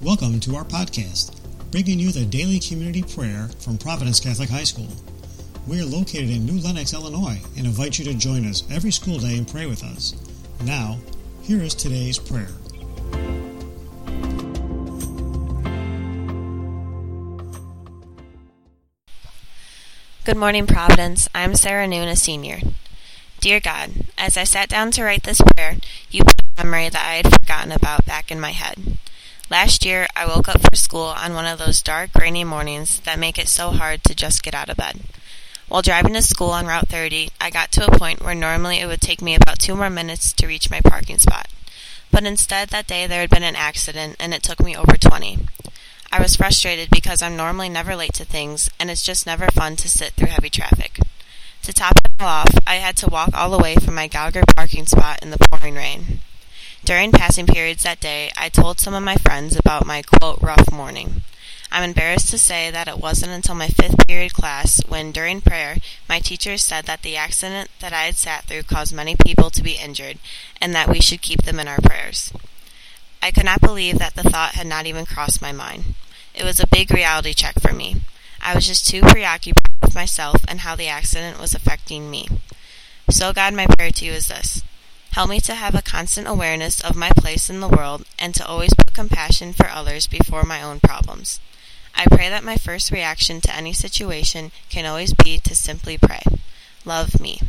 Welcome to our podcast, bringing you the daily community prayer from Providence Catholic High School. We are located in New Lenox, Illinois, and invite you to join us every school day and pray with us. Now, here is today's prayer. Good morning, Providence. I'm Sarah Noon, a senior. Dear God, as I sat down to write this prayer, you put a memory that I had forgotten about back in my head. Last year, I woke up for school on one of those dark, rainy mornings that make it so hard to just get out of bed. While driving to school on Route 30, I got to a point where normally it would take me about two more minutes to reach my parking spot. But instead, that day there had been an accident and it took me over 20. I was frustrated because I'm normally never late to things, and it's just never fun to sit through heavy traffic. To top it all off, I had to walk all the way from my Gallagher parking spot in the pouring rain. During passing periods that day, I told some of my friends about my quote rough morning. I'm embarrassed to say that it wasn't until my fifth period class when, during prayer, my teacher said that the accident that I had sat through caused many people to be injured and that we should keep them in our prayers. I could not believe that the thought had not even crossed my mind. It was a big reality check for me. I was just too preoccupied with myself and how the accident was affecting me. So, God, my prayer to you is this. Help me to have a constant awareness of my place in the world and to always put compassion for others before my own problems. I pray that my first reaction to any situation can always be to simply pray. Love me.